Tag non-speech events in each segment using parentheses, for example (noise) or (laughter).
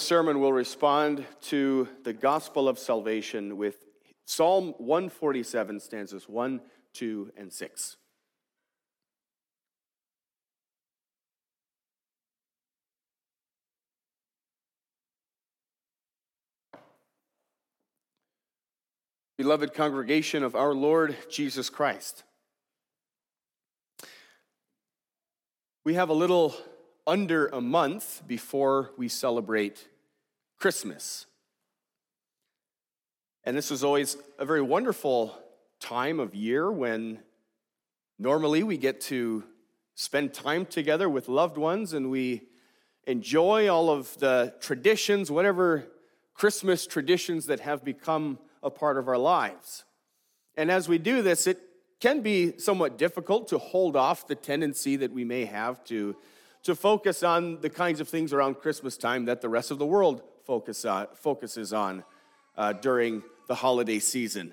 sermon will respond to the gospel of salvation with Psalm 147, stanzas 1, 2, and 6. Beloved congregation of our Lord Jesus Christ, we have a little under a month before we celebrate Christmas. And this is always a very wonderful time of year when normally we get to spend time together with loved ones and we enjoy all of the traditions, whatever Christmas traditions that have become a part of our lives. And as we do this, it can be somewhat difficult to hold off the tendency that we may have to, to focus on the kinds of things around Christmas time that the rest of the world focus on, focuses on uh, during the holiday season.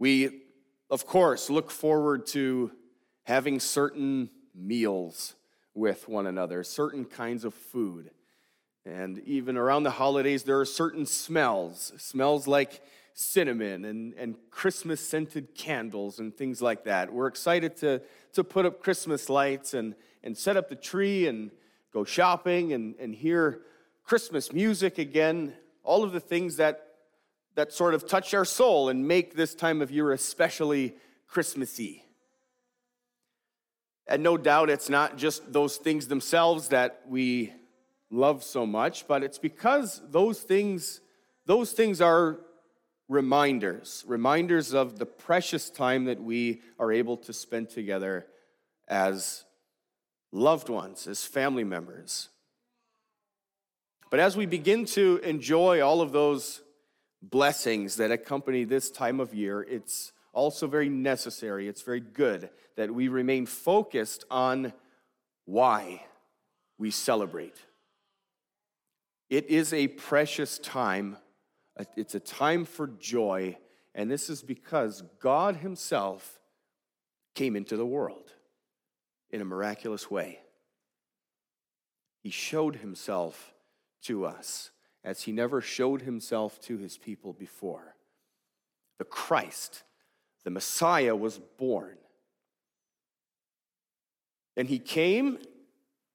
We, of course, look forward to having certain meals with one another, certain kinds of food. And even around the holidays, there are certain smells, smells like cinnamon and, and Christmas scented candles and things like that. We're excited to, to put up Christmas lights and, and set up the tree and go shopping and, and hear Christmas music again, all of the things that, that sort of touch our soul and make this time of year especially Christmassy. And no doubt it's not just those things themselves that we love so much, but it's because those things, those things are reminders, reminders of the precious time that we are able to spend together as loved ones, as family members. But as we begin to enjoy all of those blessings that accompany this time of year, it's also very necessary, it's very good that we remain focused on why we celebrate. It is a precious time, it's a time for joy, and this is because God Himself came into the world in a miraculous way. He showed Himself to us as he never showed himself to his people before. The Christ, the Messiah, was born. And he came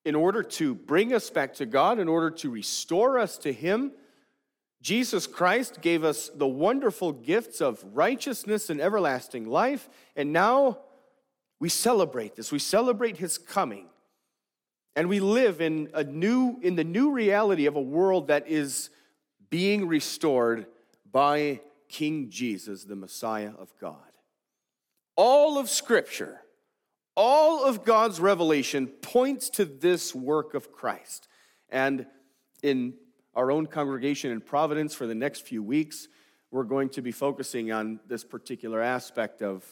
in order to bring us back to God, in order to restore us to him. Jesus Christ gave us the wonderful gifts of righteousness and everlasting life, and now we celebrate this. We celebrate his coming. And we live in a new in the new reality of a world that is being restored by King Jesus, the Messiah of God. All of scripture, all of God's revelation points to this work of Christ. And in our own congregation in Providence for the next few weeks, we're going to be focusing on this particular aspect of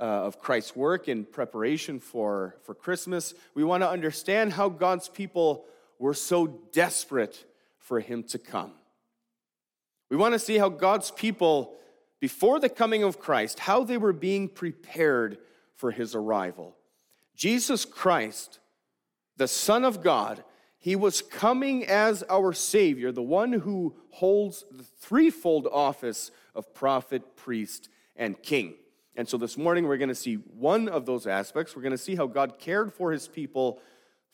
uh, of Christ's work in preparation for, for Christmas. We want to understand how God's people were so desperate for him to come. We want to see how God's people, before the coming of Christ, how they were being prepared for his arrival. Jesus Christ, the Son of God, he was coming as our Savior, the one who holds the threefold office of prophet, priest, and king. And so this morning we're going to see one of those aspects. We're going to see how God cared for his people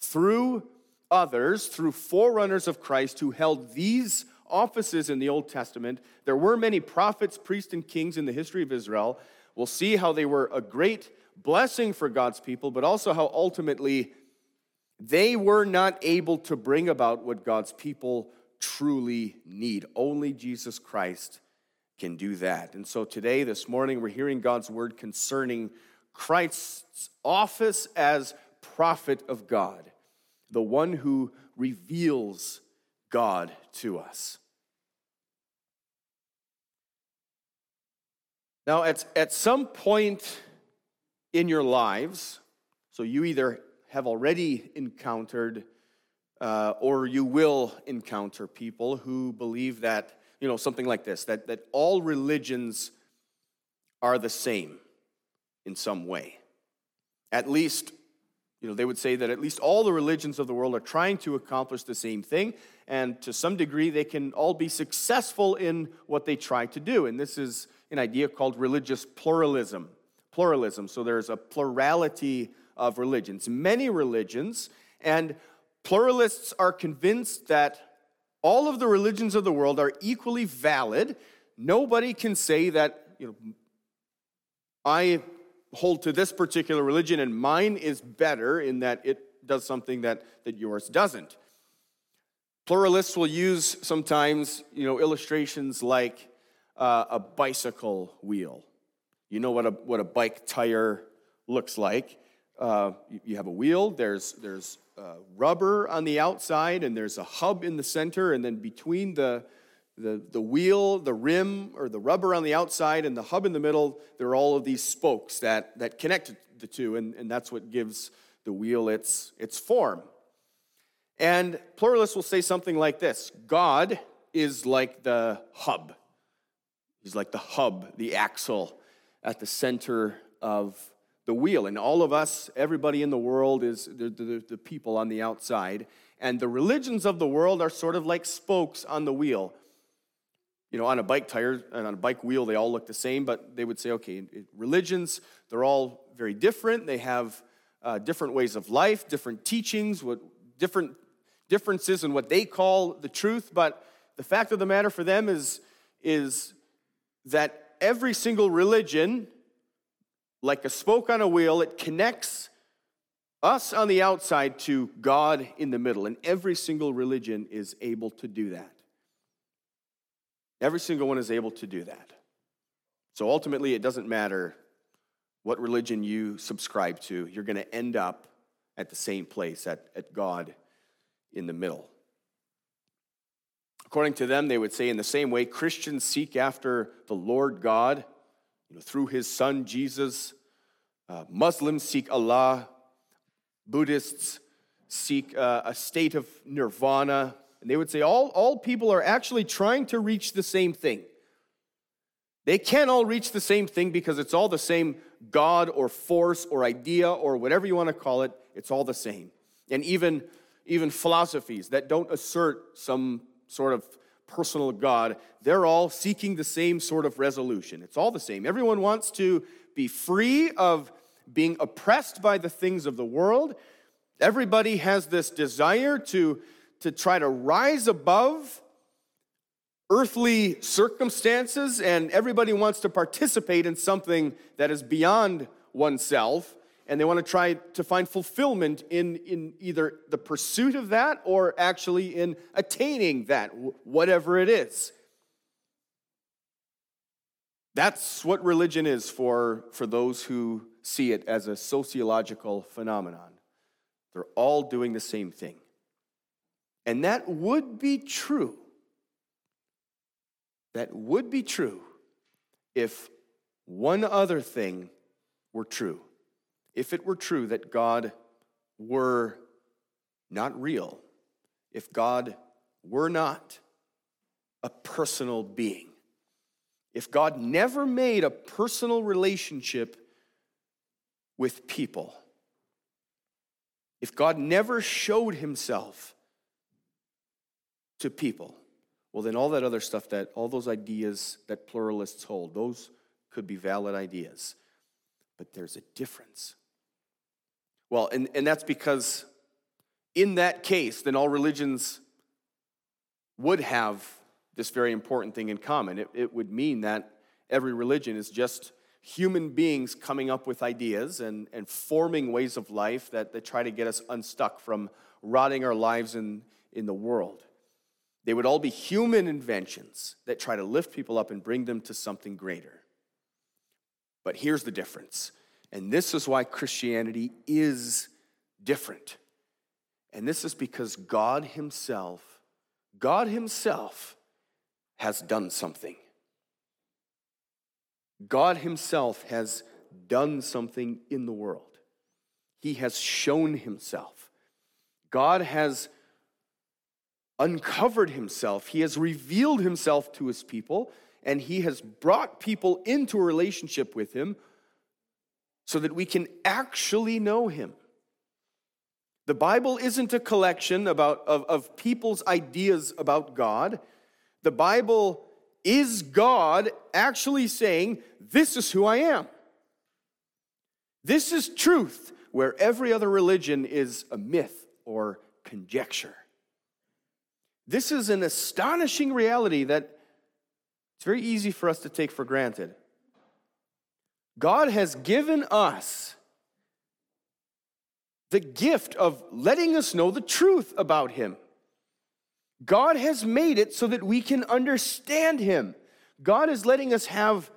through others, through forerunners of Christ who held these offices in the Old Testament. There were many prophets, priests, and kings in the history of Israel. We'll see how they were a great blessing for God's people, but also how ultimately they were not able to bring about what God's people truly need. Only Jesus Christ can do that. And so today, this morning, we're hearing God's word concerning Christ's office as prophet of God, the one who reveals God to us. Now, at, at some point in your lives, so you either have already encountered uh, or you will encounter people who believe that you know, something like this that, that all religions are the same in some way. At least You know, they would say that at least all the religions of the world are trying to accomplish the same thing, and to some degree, they can all be successful in what they try to do. And this is an idea called religious pluralism. Pluralism. So there's a plurality of religions, many religions, and pluralists are convinced that all of the religions of the world are equally valid. Nobody can say that, you know, I hold to this particular religion and mine is better in that it does something that, that yours doesn't. Pluralists will use sometimes, you know, illustrations like uh, a bicycle wheel. You know what a, what a bike tire looks like. Uh, you have a wheel, there's, there's uh, rubber on the outside, and there's a hub in the center, and then between the, the, the wheel, the rim, or the rubber on the outside, and the hub in the middle, there are all of these spokes that, that connect the two, and, and that's what gives the wheel its, its form. And pluralists will say something like this God is like the hub. He's like the hub, the axle at the center of the wheel. And all of us, everybody in the world, is the, the, the, people on the outside. And the religions of the world are sort of like spokes on the wheel. You know, on a bike tire and on a bike wheel, they all look the same, but they would say, okay, religions, they're all very different. They have uh, different ways of life, different teachings, what, different differences in what they call the truth. But the fact of the matter for them is, is that every single religion like a spoke on a wheel, it connects us on the outside to God in the middle. And every single religion is able to do that. Every single one is able to do that. So ultimately, it doesn't matter what religion you subscribe to, you're going to end up at the same place, at, at God in the middle. According to them, they would say in the same way Christians seek after the Lord God you know, through his son Jesus. Uh, Muslims seek Allah. Buddhists seek uh, a state of nirvana. And they would say all, all people are actually trying to reach the same thing. They can't all reach the same thing because it's all the same God or force or idea or whatever you want to call it. It's all the same. And even, even philosophies that don't assert some sort of personal God, they're all seeking the same sort of resolution. It's all the same. Everyone wants to be free of being oppressed by the things of the world. Everybody has this desire to, to try to rise above earthly circumstances, and everybody wants to participate in something that is beyond oneself and they want to try to find fulfillment in, in either the pursuit of that or actually in attaining that, whatever it is. That's what religion is for, for those who see it as a sociological phenomenon. They're all doing the same thing. And that would be true. That would be true if one other thing were true if it were true that God were not real, if God were not a personal being, if God never made a personal relationship with people, if God never showed himself to people, well, then all that other stuff that, all those ideas that pluralists hold, those could be valid ideas. But there's a difference. Well, and, and that's because in that case, then all religions would have this very important thing in common. It, it would mean that every religion is just human beings coming up with ideas and, and forming ways of life that, that try to get us unstuck from rotting our lives in, in the world. They would all be human inventions that try to lift people up and bring them to something greater. But here's the difference and this is why Christianity is different. And this is because God Himself, God Himself has done something. God Himself has done something in the world. He has shown Himself. God has uncovered Himself. He has revealed Himself to His people, and He has brought people into a relationship with Him so that we can actually know him. The Bible isn't a collection about, of, of people's ideas about God. The Bible is God actually saying, This is who I am. This is truth, where every other religion is a myth or conjecture. This is an astonishing reality that it's very easy for us to take for granted. God has given us the gift of letting us know the truth about Him. God has made it so that we can understand Him. God is letting us have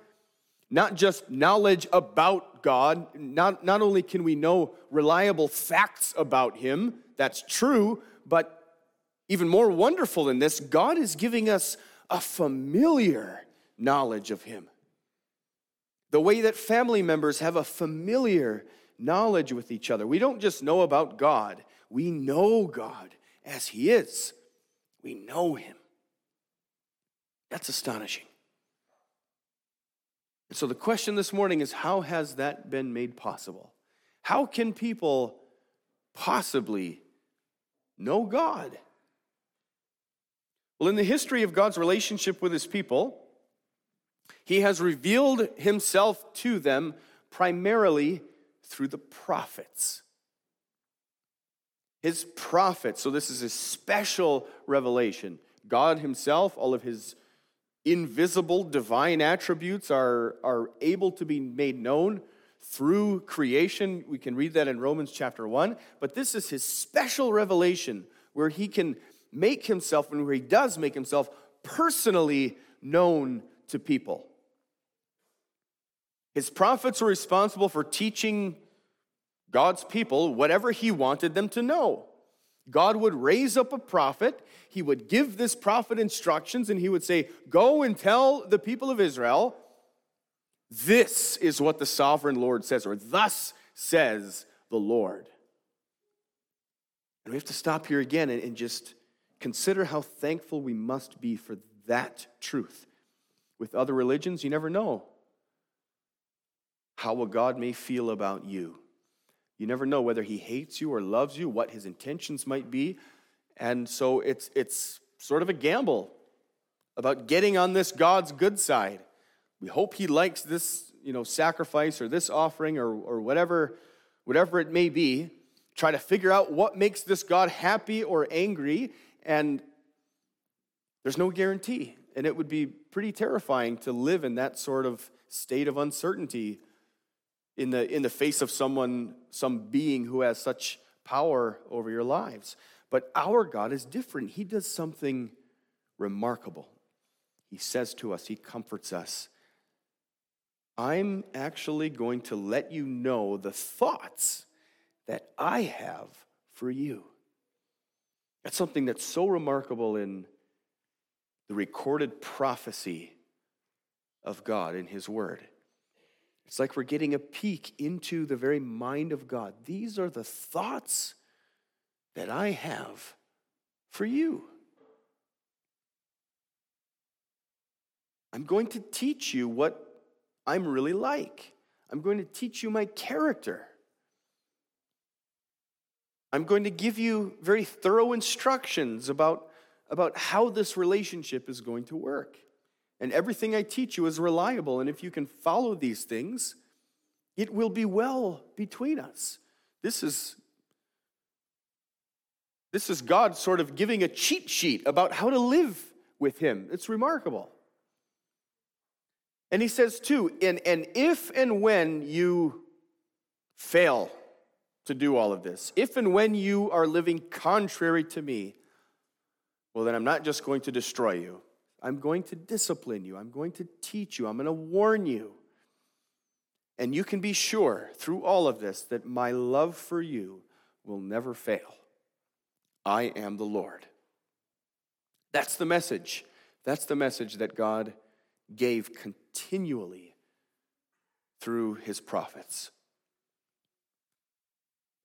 not just knowledge about God, not, not only can we know reliable facts about Him, that's true, but even more wonderful than this, God is giving us a familiar knowledge of Him. The way that family members have a familiar knowledge with each other. We don't just know about God, we know God as He is. We know Him. That's astonishing. And so the question this morning is how has that been made possible? How can people possibly know God? Well, in the history of God's relationship with his people, he has revealed himself to them primarily through the prophets. His prophets, so this is a special revelation. God himself, all of his invisible divine attributes are, are able to be made known through creation. We can read that in Romans chapter 1. But this is his special revelation where he can make himself, and where he does make himself personally known to people. His prophets were responsible for teaching God's people whatever he wanted them to know. God would raise up a prophet, he would give this prophet instructions, and he would say, Go and tell the people of Israel, this is what the sovereign Lord says, or thus says the Lord. And we have to stop here again and, just Consider how thankful we must be for that truth. With other religions, you never know how a God may feel about you. You never know whether he hates you or loves you, what his intentions might be. And so it's, it's sort of a gamble about getting on this God's good side. We hope he likes this you know, sacrifice or this offering or, or whatever, whatever it may be. Try to figure out what makes this God happy or angry and there's no guarantee. And it would be pretty terrifying to live in that sort of state of uncertainty in the, in the face of someone, some being who has such power over your lives. But our God is different. He does something remarkable. He says to us, He comforts us. I'm actually going to let you know the thoughts that I have for you. That's something that's so remarkable in the recorded prophecy of God in His Word. It's like we're getting a peek into the very mind of God. These are the thoughts that I have for you. I'm going to teach you what I'm really like. I'm going to teach you my character. I'm going to give you very thorough instructions about, about how this relationship is going to work. And everything I teach you is reliable. And if you can follow these things, it will be well between us. This is, this is God sort of giving a cheat sheet about how to live with Him. It's remarkable. And He says, too, and, and if and when you fail, to do all of this. If and when you are living contrary to me, well, then I'm not just going to destroy you. I'm going to discipline you. I'm going to teach you. I'm going to warn you. And you can be sure through all of this that my love for you will never fail. I am the Lord. That's the message. That's the message that God gave continually through his prophets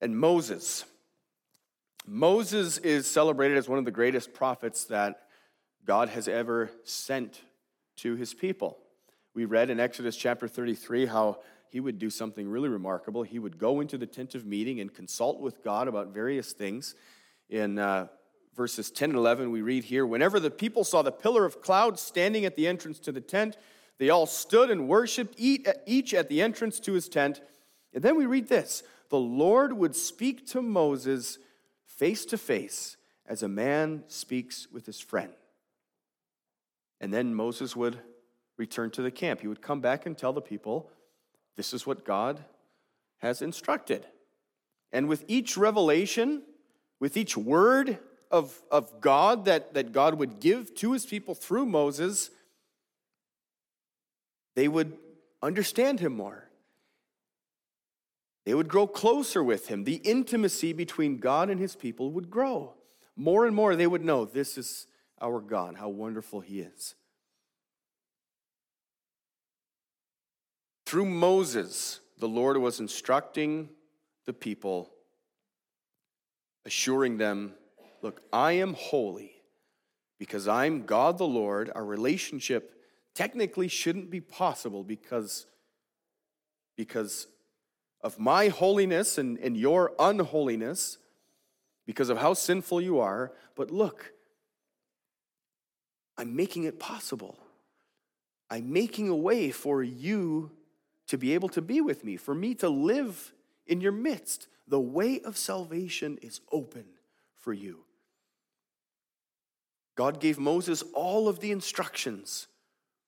and Moses. Moses is celebrated as one of the greatest prophets that God has ever sent to his people. We read in Exodus chapter 33 how he would do something really remarkable. He would go into the tent of meeting and consult with God about various things. In uh, verses 10 and 11, we read here Whenever the people saw the pillar of cloud standing at the entrance to the tent, they all stood and worshiped, each at the entrance to his tent. And then we read this The Lord would speak to Moses face to face as a man speaks with his friend. And then Moses would return to the camp. He would come back and tell the people, This is what God has instructed. And with each revelation, with each word of, of God that, that God would give to his people through Moses, they would understand him more. They would grow closer with him. The intimacy between God and his people would grow. More and more, they would know this is our God, how wonderful he is. Through Moses, the Lord was instructing the people, assuring them, Look, I am holy because I'm God the Lord. Our relationship technically shouldn't be possible because, because of my holiness and, and your unholiness, because of how sinful you are. But look, I'm making it possible. I'm making a way for you to be able to be with me, for me to live in your midst. The way of salvation is open for you. God gave Moses all of the instructions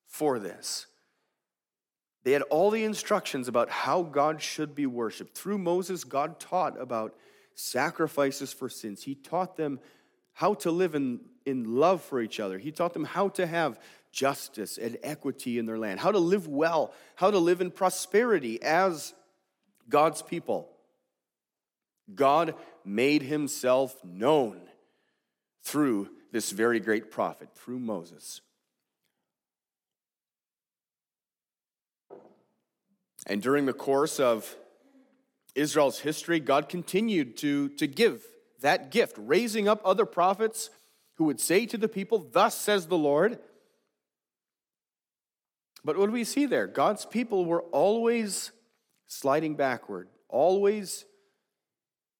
for this. They had all the instructions about how God should be worshiped. Through Moses, God taught about sacrifices for sins. He taught them how to live in, in love for each other. He taught them how to have justice and equity in their land, how to live well, how to live in prosperity as God's people. God made himself known through this very great prophet, through Moses. And during the course of Israel's history, God continued to, to give that gift, raising up other prophets who would say to the people, Thus says the Lord. But what do we see there? God's people were always sliding backward, always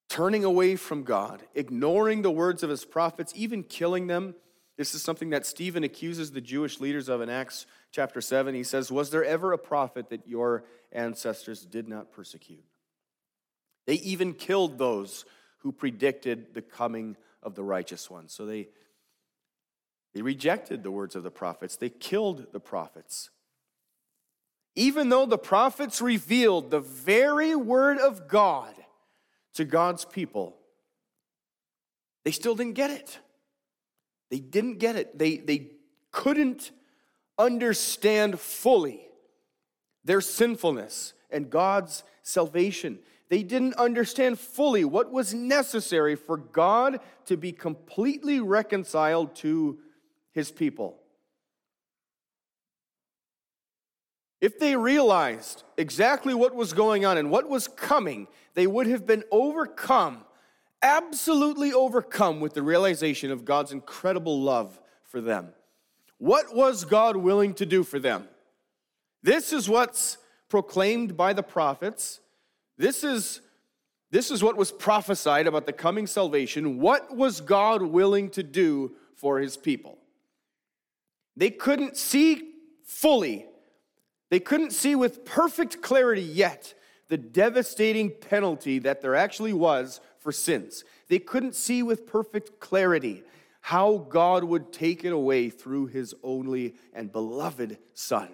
turning away from God, ignoring the words of his prophets, even killing them. This is something that Stephen accuses the Jewish leaders of in Acts chapter 7. He says, Was there ever a prophet that your ancestors did not persecute? They even killed those who predicted the coming of the righteous one. So they, they rejected the words of the prophets, they killed the prophets. Even though the prophets revealed the very word of God to God's people, they still didn't get it. They didn't get it. They, they couldn't understand fully their sinfulness and God's salvation. They didn't understand fully what was necessary for God to be completely reconciled to his people. If they realized exactly what was going on and what was coming, they would have been overcome, absolutely overcome with the realization of God's incredible love for them. What was God willing to do for them? This is what's proclaimed by the prophets. This is, this is what was prophesied about the coming salvation. What was God willing to do for his people? They couldn't see fully they couldn't see with perfect clarity yet the devastating penalty that there actually was for sins. They couldn't see with perfect clarity how God would take it away through his only and beloved Son.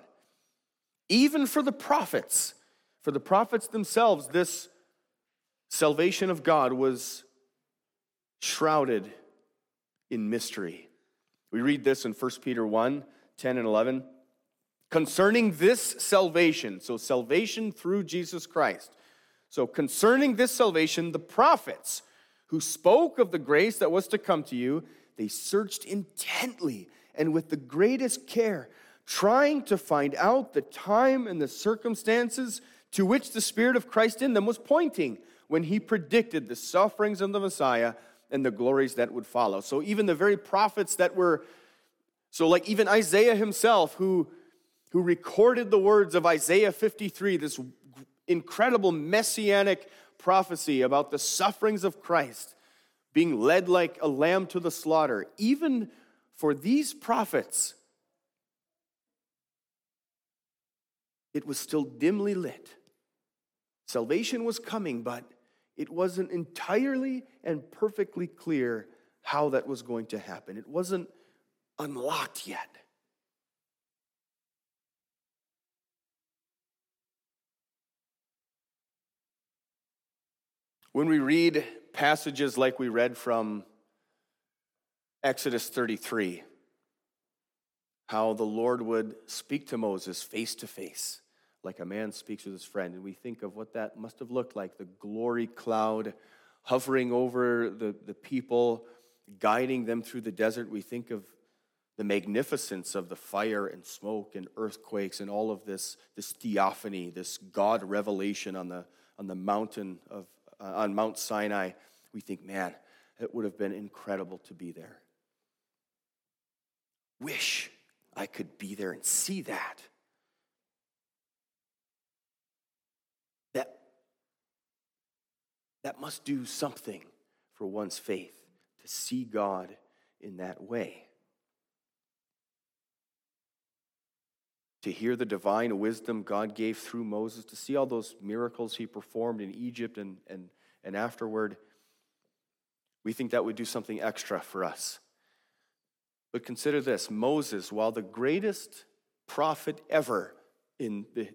Even for the prophets, for the prophets themselves, this salvation of God was shrouded in mystery. We read this in 1 Peter 1 10 and 11 concerning this salvation, so salvation through Jesus Christ. So, concerning this salvation, the prophets who spoke of the grace that was to come to you, they searched intently and with the greatest care, trying to find out the time and the circumstances to which the Spirit of Christ in them was pointing when he predicted the sufferings of the Messiah and the glories that would follow. So, even the very prophets that were, so like even Isaiah himself, who who recorded the words of Isaiah 53, this incredible messianic prophecy about the sufferings of Christ, being led like a lamb to the slaughter, even for these prophets, it was still dimly lit. Salvation was coming, but it wasn't entirely and perfectly clear how that was going to happen. It wasn't unlocked yet. When we read passages like we read from Exodus 33, how the Lord would speak to Moses face to face, like a man speaks with his friend. And we think of what that must have looked like the glory cloud hovering over the, the people, guiding them through the desert. We think of the magnificence of the fire and smoke and earthquakes and all of this, this theophany, this God revelation on the, on the mountain of, uh, on Mount Sinai, we think, man, it would have been incredible to be there. Wish I could be there and see that. That, that must do something for one's faith to see God in that way. To hear the divine wisdom God gave through Moses, to see all those miracles he performed in Egypt and, and, and afterward, we think that would do something extra for us. But consider this Moses, while the greatest prophet ever in the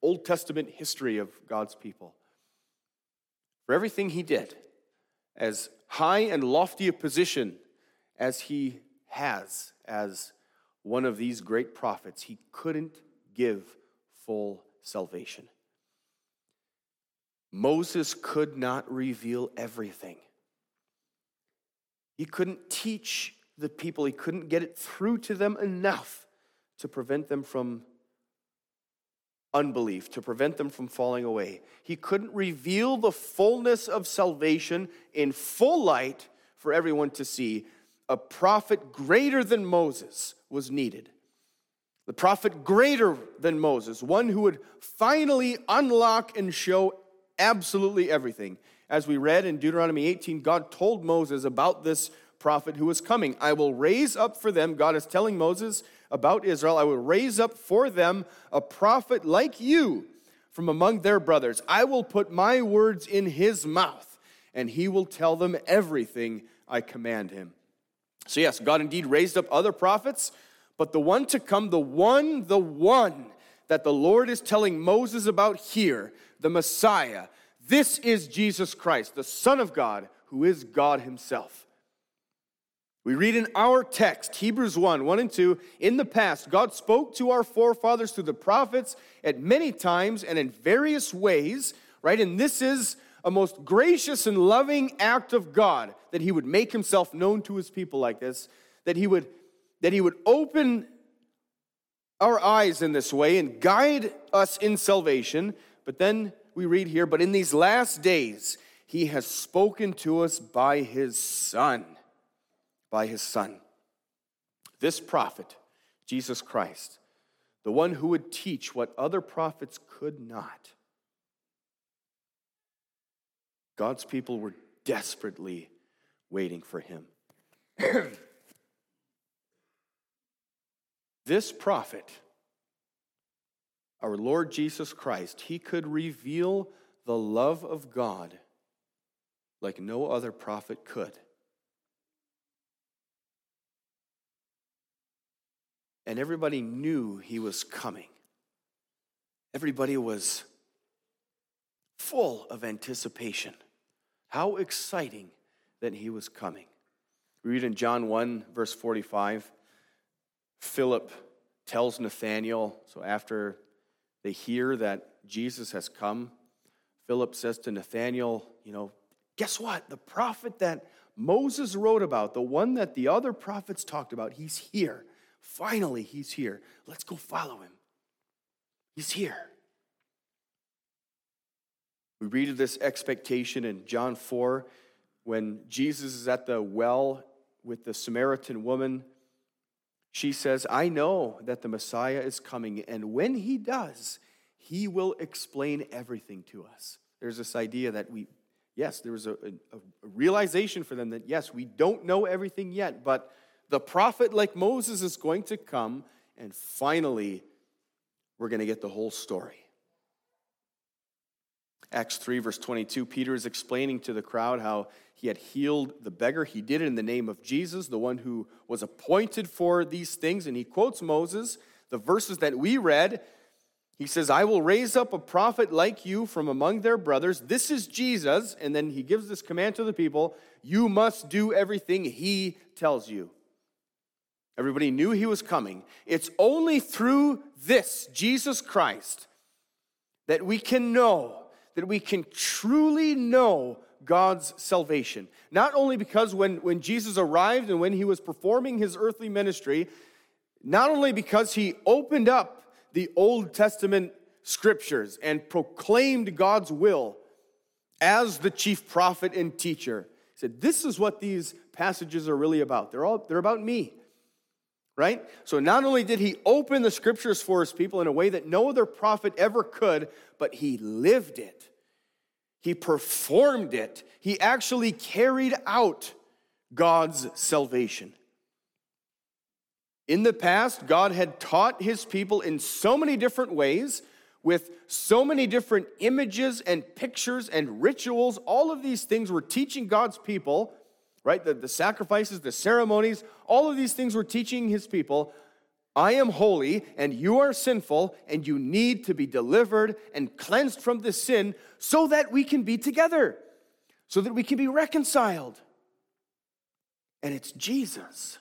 Old Testament history of God's people, for everything he did, as high and lofty a position as he has as one of these great prophets, he couldn't give full salvation. Moses could not reveal everything. He couldn't teach the people, he couldn't get it through to them enough to prevent them from unbelief, to prevent them from falling away. He couldn't reveal the fullness of salvation in full light for everyone to see. A prophet greater than Moses was needed. The prophet greater than Moses, one who would finally unlock and show absolutely everything. As we read in Deuteronomy 18, God told Moses about this prophet who was coming. I will raise up for them, God is telling Moses about Israel, I will raise up for them a prophet like you from among their brothers. I will put my words in his mouth, and he will tell them everything I command him. So, yes, God indeed raised up other prophets, but the one to come, the one, the one that the Lord is telling Moses about here, the Messiah, this is Jesus Christ, the Son of God, who is God Himself. We read in our text, Hebrews 1 1 and 2, in the past, God spoke to our forefathers through the prophets at many times and in various ways, right? And this is a most gracious and loving act of God that He would make Himself known to His people like this, that He would, that he would open our eyes in this way and guide us in salvation. But then we read here, but in these last days, He has spoken to us by His Son by his Son. This prophet, Jesus Christ, the one who would teach what other prophets could not. God's people were desperately waiting for him. (clears throat) this prophet, our Lord Jesus Christ, he could reveal the love of God like no other prophet could. and everybody knew he was coming. Everybody was full of anticipation. How exciting that he was coming. We read in John 1, verse 45, Philip tells Nathanael, so after they hear that Jesus has come, Philip says to Nathanael, you know, guess what? The prophet that Moses wrote about, the one that the other prophets talked about, he's here. Finally, he's here. Let's go follow him. He's here. We read of this expectation in John 4 when Jesus is at the well with the Samaritan woman. She says, I know that the Messiah is coming, and when he does, he will explain everything to us. There's this idea that we, yes, there was a, a, a realization for them that, yes, we don't know everything yet, but the prophet like Moses is going to come, and finally, we're going to get the whole story. Acts 3, verse 22, Peter is explaining to the crowd how he had healed the beggar. He did it in the name of Jesus, the one who was appointed for these things. And he quotes Moses, the verses that we read. He says, I will raise up a prophet like you from among their brothers. This is Jesus. And then he gives this command to the people you must do everything he tells you. Everybody knew he was coming. It's only through this, Jesus Christ, that we can know, that we can truly know God's salvation. Not only because when, when Jesus arrived and when he was performing his earthly ministry, not only because he opened up the Old Testament scriptures and proclaimed God's will as the chief prophet and teacher. He said, This is what these passages are really about. They're all they're about me right? So not only did he open the scriptures for his people in a way that no other prophet ever could, but he lived it. He performed it. He actually carried out God's salvation. In the past, God had taught his people in so many different ways with so many different images and pictures and rituals. All of these things were teaching God's people right? The, the sacrifices, the ceremonies, all of these things were teaching his people I am holy and you are sinful, and you need to be delivered and cleansed from this sin so that we can be together, so that we can be reconciled. And it's Jesus.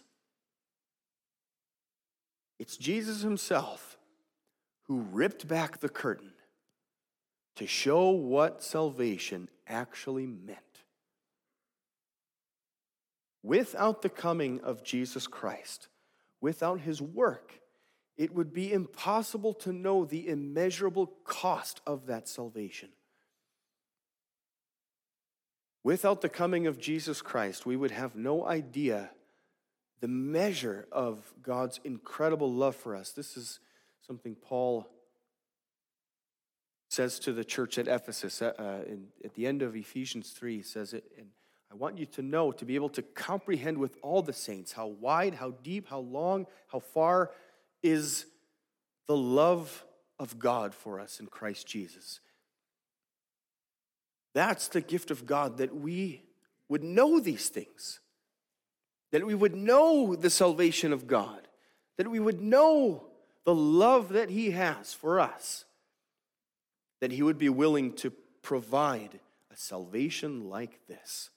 It's Jesus himself who ripped back the curtain to show what salvation actually meant. Without the coming of Jesus Christ, without his work, it would be impossible to know the immeasurable cost of that salvation. Without the coming of Jesus Christ, we would have no idea the measure of God's incredible love for us. This is something Paul says to the church at Ephesus uh, in, at the end of Ephesians 3, He says it in I want you to know, to be able to comprehend with all the saints how wide, how deep, how long, how far is the love of God for us in Christ Jesus. That's the gift of God that we would know these things, that we would know the salvation of God, that we would know the love that He has for us, that He would be willing to provide a salvation like this.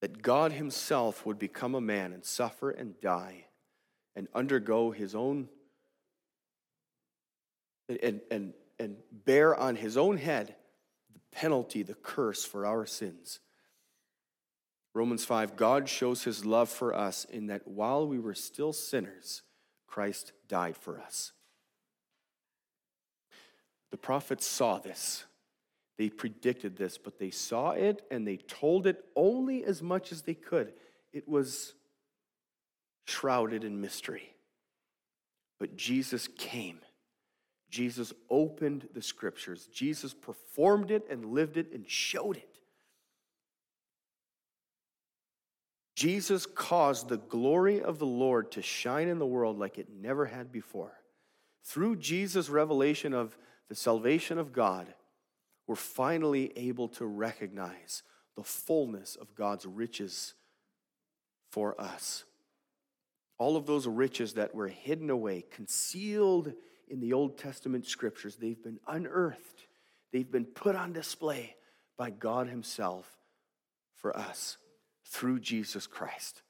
That God Himself would become a man and suffer and die and undergo His own and, and, and bear on His own head the penalty, the curse for our sins. Romans 5 God shows His love for us in that while we were still sinners, Christ died for us. The prophets saw this. They predicted this, but they saw it and they told it only as much as they could. It was shrouded in mystery. But Jesus came. Jesus opened the scriptures. Jesus performed it and lived it and showed it. Jesus caused the glory of the Lord to shine in the world like it never had before. Through Jesus' revelation of the salvation of God, we're finally able to recognize the fullness of God's riches for us. All of those riches that were hidden away, concealed in the Old Testament scriptures, they've been unearthed, they've been put on display by God Himself for us through Jesus Christ.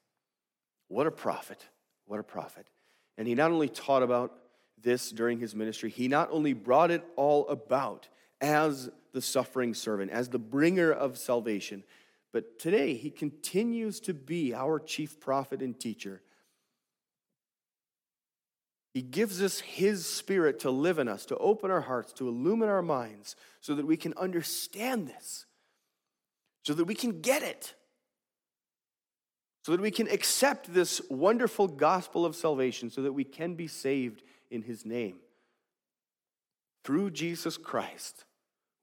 What a prophet! What a prophet. And he not only taught about this during his ministry, he not only brought it all about as the suffering servant, as the bringer of salvation. But today, he continues to be our chief prophet and teacher. He gives us His Spirit to live in us, to open our hearts, to illumine our minds, so that we can understand this, so that we can get it, so that we can accept this wonderful gospel of salvation, so that we can be saved in his name. Through Jesus Christ,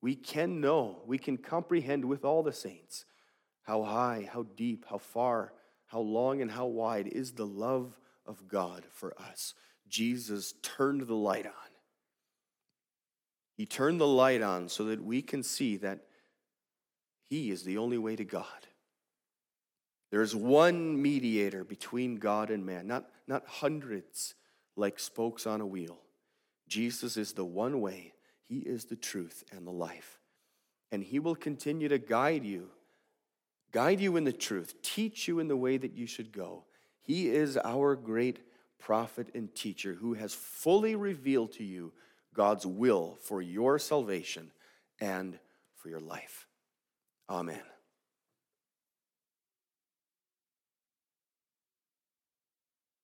we can know, we can comprehend with all the saints how high, how deep, how far, how long, and how wide is the love of God for us. Jesus turned the light on. He turned the light on so that we can see that He is the only way to God. There is one mediator between God and man, not, not hundreds like spokes on a wheel. Jesus is the one way, He is the truth and the life. And He will continue to guide you, guide you in the truth, teach you in the way that you should go. He is our great prophet and teacher who has fully revealed to you God's will for your salvation and for your life. Amen.